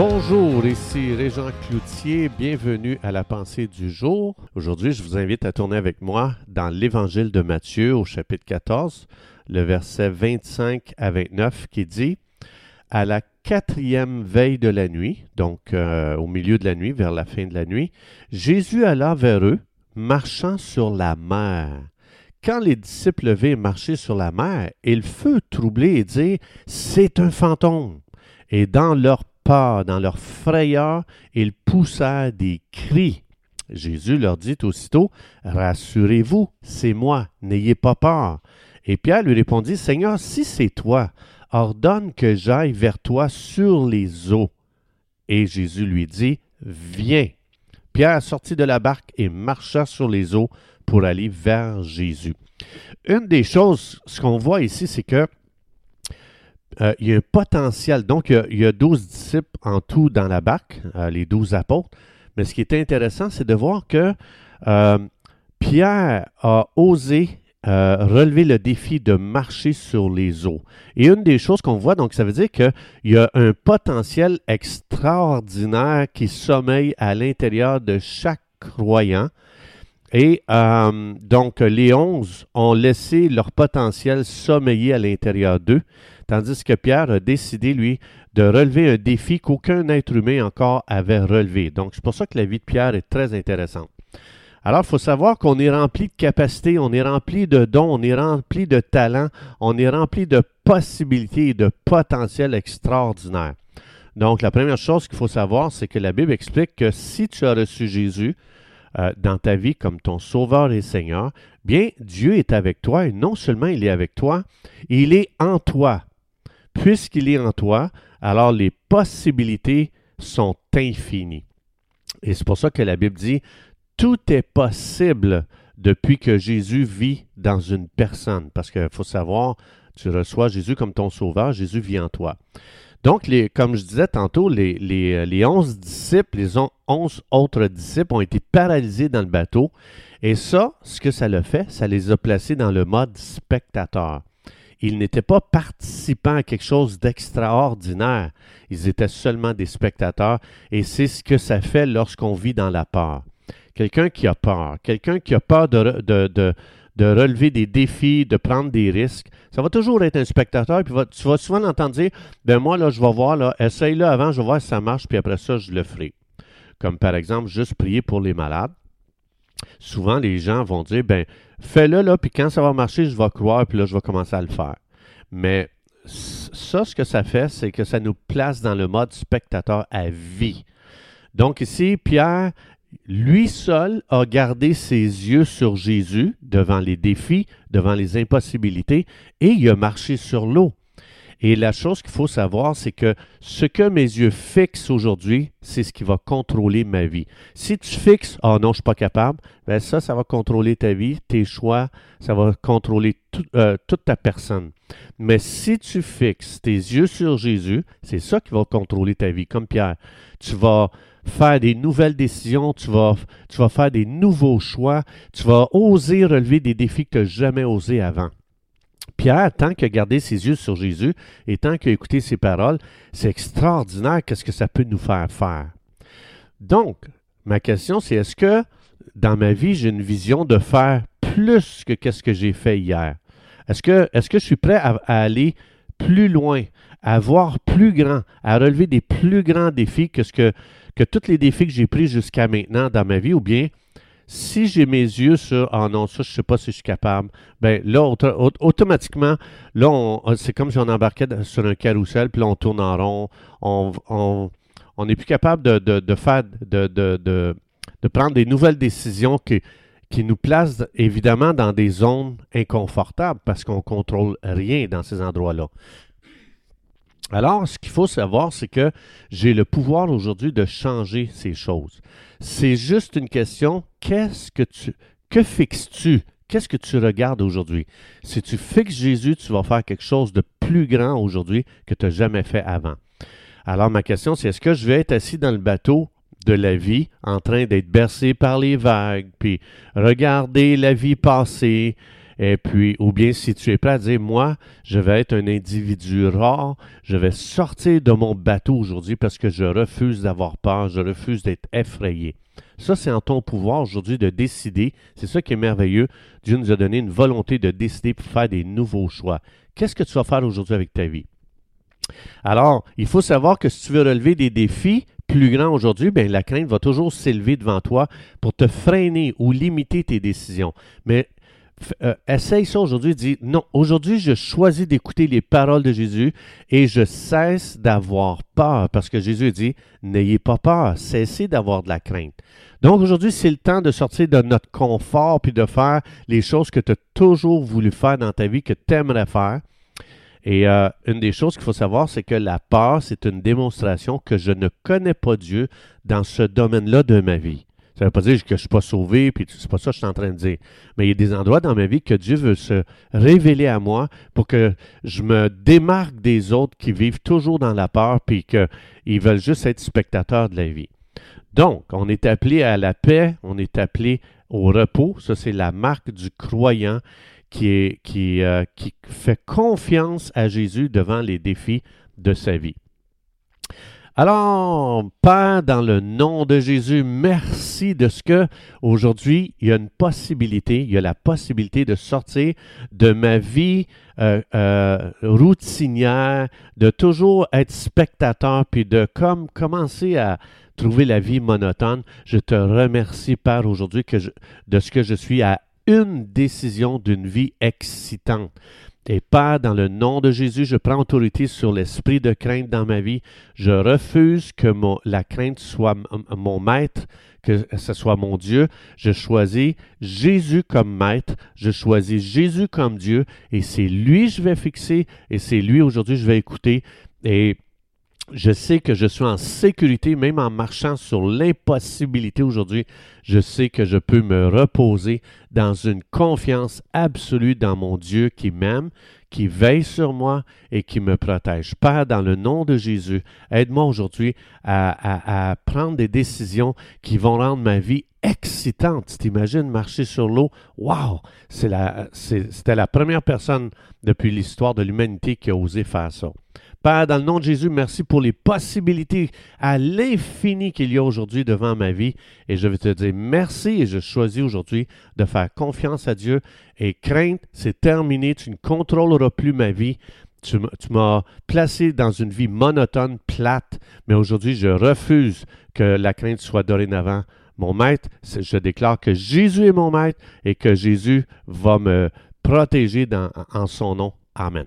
Bonjour, ici Régent Cloutier, bienvenue à la pensée du jour. Aujourd'hui, je vous invite à tourner avec moi dans l'Évangile de Matthieu au chapitre 14, le verset 25 à 29 qui dit À la quatrième veille de la nuit, donc euh, au milieu de la nuit, vers la fin de la nuit, Jésus alla vers eux, marchant sur la mer. Quand les disciples virent marcher sur la mer, ils furent troublés et dirent C'est un fantôme. Et dans leur dans leur frayeur, ils poussèrent des cris. Jésus leur dit aussitôt, Rassurez-vous, c'est moi, n'ayez pas peur. Et Pierre lui répondit, Seigneur, si c'est toi, ordonne que j'aille vers toi sur les eaux. Et Jésus lui dit, Viens. Pierre sortit de la barque et marcha sur les eaux pour aller vers Jésus. Une des choses, ce qu'on voit ici, c'est que euh, il y a un potentiel. Donc, il y, a, 12 disciples en tout dans la barque, euh, les 12 apôtres. Mais ce qui est intéressant, c'est de voir que euh, Pierre a osé relever le défi de marcher sur les eaux. Et une des choses qu'on voit, donc ça veut dire qu'il y a un potentiel extraordinaire qui sommeille à l'intérieur de chaque croyant. Et donc, les onze ont laissé leur potentiel sommeiller à l'intérieur d'eux tandis que Pierre a décidé, lui, de relever un défi qu'aucun être humain encore avait relevé. Donc, c'est pour ça que la vie de Pierre est très intéressante. Alors, il faut savoir qu'on est rempli de capacités, on est rempli de dons, on est rempli de talents, on est rempli de possibilités et de potentiel extraordinaire. Donc, la première chose qu'il faut savoir, c'est que la Bible explique que si tu as reçu Jésus euh, dans ta vie comme ton Sauveur et Seigneur, bien, Dieu est avec toi et non seulement il est avec toi, il est en toi puisqu'il est en toi, alors les possibilités sont infinies. Et c'est pour ça que la Bible dit, tout est possible depuis que Jésus vit dans une personne. Parce qu'il faut savoir, tu reçois Jésus comme ton sauveur, Jésus vit en toi. Donc, comme je disais tantôt, les, les, les 11 disciples, les onze autres disciples ont été paralysés dans le bateau. Et ça, ce que ça le fait, ça les a placés dans le mode spectateur. Ils n'étaient pas participants à quelque chose d'extraordinaire. Ils étaient seulement des spectateurs et c'est ce que ça fait lorsqu'on vit dans la peur. Quelqu'un qui a peur, quelqu'un qui a peur de, relever des défis, de prendre des risques, ça va toujours être un spectateur. Puis tu vas souvent l'entendre dire Ben moi, là, je vais voir, là, essaye-le avant, je vais voir si ça marche, puis après ça, je le ferai. Comme par exemple, juste prier pour les malades. Souvent, les gens vont dire Ben, fais-le là, puis quand ça va marcher, je vais croire, puis là, je vais commencer à le faire. Mais ça, ce que ça fait, c'est que ça nous place dans le mode spectateur à vie. Donc ici, Pierre, lui seul, a gardé ses yeux sur Jésus devant les défis, devant les impossibilités, et il a marché sur l'eau. Et la chose qu'il faut savoir, c'est que ce que mes yeux fixent aujourd'hui, c'est ce qui va contrôler ma vie. Si tu fixes, oh non, je ne suis pas capable, ben ça, ça va contrôler ta vie, tes choix, ça va contrôler euh, toute ta personne. Mais si tu fixes tes yeux sur Jésus, c'est ça qui va contrôler ta vie, comme Pierre. Tu vas faire des nouvelles décisions, tu vas, tu vas faire des nouveaux choix, tu vas oser relever des défis que tu n'as jamais osé avant. Pierre, tant qu'il a gardé ses yeux sur Jésus et tant qu'il a écouté ses paroles, c'est extraordinaire qu'est-ce que ça peut nous faire faire. Donc, ma question, c'est est-ce que dans ma vie, j'ai une vision de faire plus que qu'est-ce que j'ai fait hier? Est-ce que, je suis prêt à, aller plus loin, à voir plus grand, à relever des plus grands défis que, ce que, que tous les défis que j'ai pris jusqu'à maintenant dans ma vie, ou bien si j'ai mes yeux sur Ah non, ça, je ne sais pas si je suis capable, ben là, automatiquement, là, c'est comme si on embarquait sur un carrousel, puis là, on tourne en rond. On n'est plus capable de, faire de, de, prendre des nouvelles décisions qui, qui nous placent évidemment dans des zones inconfortables parce qu'on ne contrôle rien dans ces endroits-là. Alors, ce qu'il faut savoir, c'est que j'ai le pouvoir aujourd'hui de changer ces choses. C'est juste une question, qu'est-ce que tu, que fixes-tu? Qu'est-ce que tu regardes aujourd'hui? Si tu fixes Jésus, tu vas faire quelque chose de plus grand aujourd'hui que tu n'as jamais fait avant. Alors, ma question, c'est est-ce que je vais être assis dans le bateau de la vie, en train d'être bercé par les vagues, puis regarder la vie passer, Et puis, ou bien si tu es prêt à dire, moi, je vais être un individu rare, je vais sortir de mon bateau aujourd'hui parce que je refuse d'avoir peur, je refuse d'être effrayé. Ça, c'est en ton pouvoir aujourd'hui de décider. C'est ça qui est merveilleux. Dieu nous a donné une volonté de décider pour faire des nouveaux choix. Qu'est-ce que tu vas faire aujourd'hui avec ta vie? Alors, il faut savoir que si tu veux relever des défis plus grands aujourd'hui, bien, la crainte va toujours s'élever devant toi pour te freiner ou limiter tes décisions. Mais euh, essaye ça aujourd'hui, dis non, aujourd'hui je choisis d'écouter les paroles de Jésus et je cesse d'avoir peur parce que Jésus dit n'ayez pas peur, cessez d'avoir de la crainte. Donc aujourd'hui, c'est le temps de sortir de notre confort puis de faire les choses que tu as toujours voulu faire dans ta vie, que tu aimerais faire. Et euh, une des choses qu'il faut savoir, c'est que la peur, c'est une démonstration que je ne connais pas Dieu dans ce domaine-là de ma vie. Ça ne veut pas dire que je ne suis pas sauvé, puis c'est pas ça que je suis en train de dire. Mais il y a des endroits dans ma vie que Dieu veut se révéler à moi pour que je me démarque des autres qui vivent toujours dans la peur, puis qu'ils veulent juste être spectateurs de la vie. Donc, on est appelé à la paix, on est appelé au repos. Ça, c'est la marque du croyant qui, euh, qui fait confiance à Jésus devant les défis de sa vie. Alors, Père, dans le nom de Jésus, merci de ce que aujourd'hui, il y a une possibilité, il y a la possibilité de sortir de ma vie euh, euh, routinière, de toujours être spectateur, puis de comme commencer à trouver la vie monotone. Je te remercie, Père, aujourd'hui de ce que je suis à une décision d'une vie excitante. Et Père, dans le nom de Jésus, je prends autorité sur l'esprit de crainte dans ma vie. Je refuse que la crainte soit mon maître, que ce soit mon Dieu. Je choisis Jésus comme maître. Je choisis Jésus comme Dieu. Et c'est lui que je vais fixer. Et c'est lui aujourd'hui je vais écouter. Et je sais que je suis en sécurité, même en marchant sur l'impossibilité aujourd'hui. Je sais que je peux me reposer dans une confiance absolue dans mon Dieu qui m'aime, qui veille sur moi et qui me protège. Père, dans le nom de Jésus, aide-moi aujourd'hui à, prendre des décisions qui vont rendre ma vie excitante. T'imagines marcher sur l'eau? Wow! C'était la première personne depuis l'histoire de l'humanité qui a osé faire ça. Père, dans le nom de Jésus, merci pour les possibilités à l'infini qu'il y a aujourd'hui devant ma vie. Et je vais te dire merci et je choisis aujourd'hui de faire confiance à Dieu. Et crainte, c'est terminé. Tu ne contrôleras plus ma vie. Tu m'as placé dans une vie monotone, plate, mais aujourd'hui, je refuse que la crainte soit dorénavant mon maître. Je déclare que Jésus est mon maître et que Jésus va me protéger en son nom. Amen.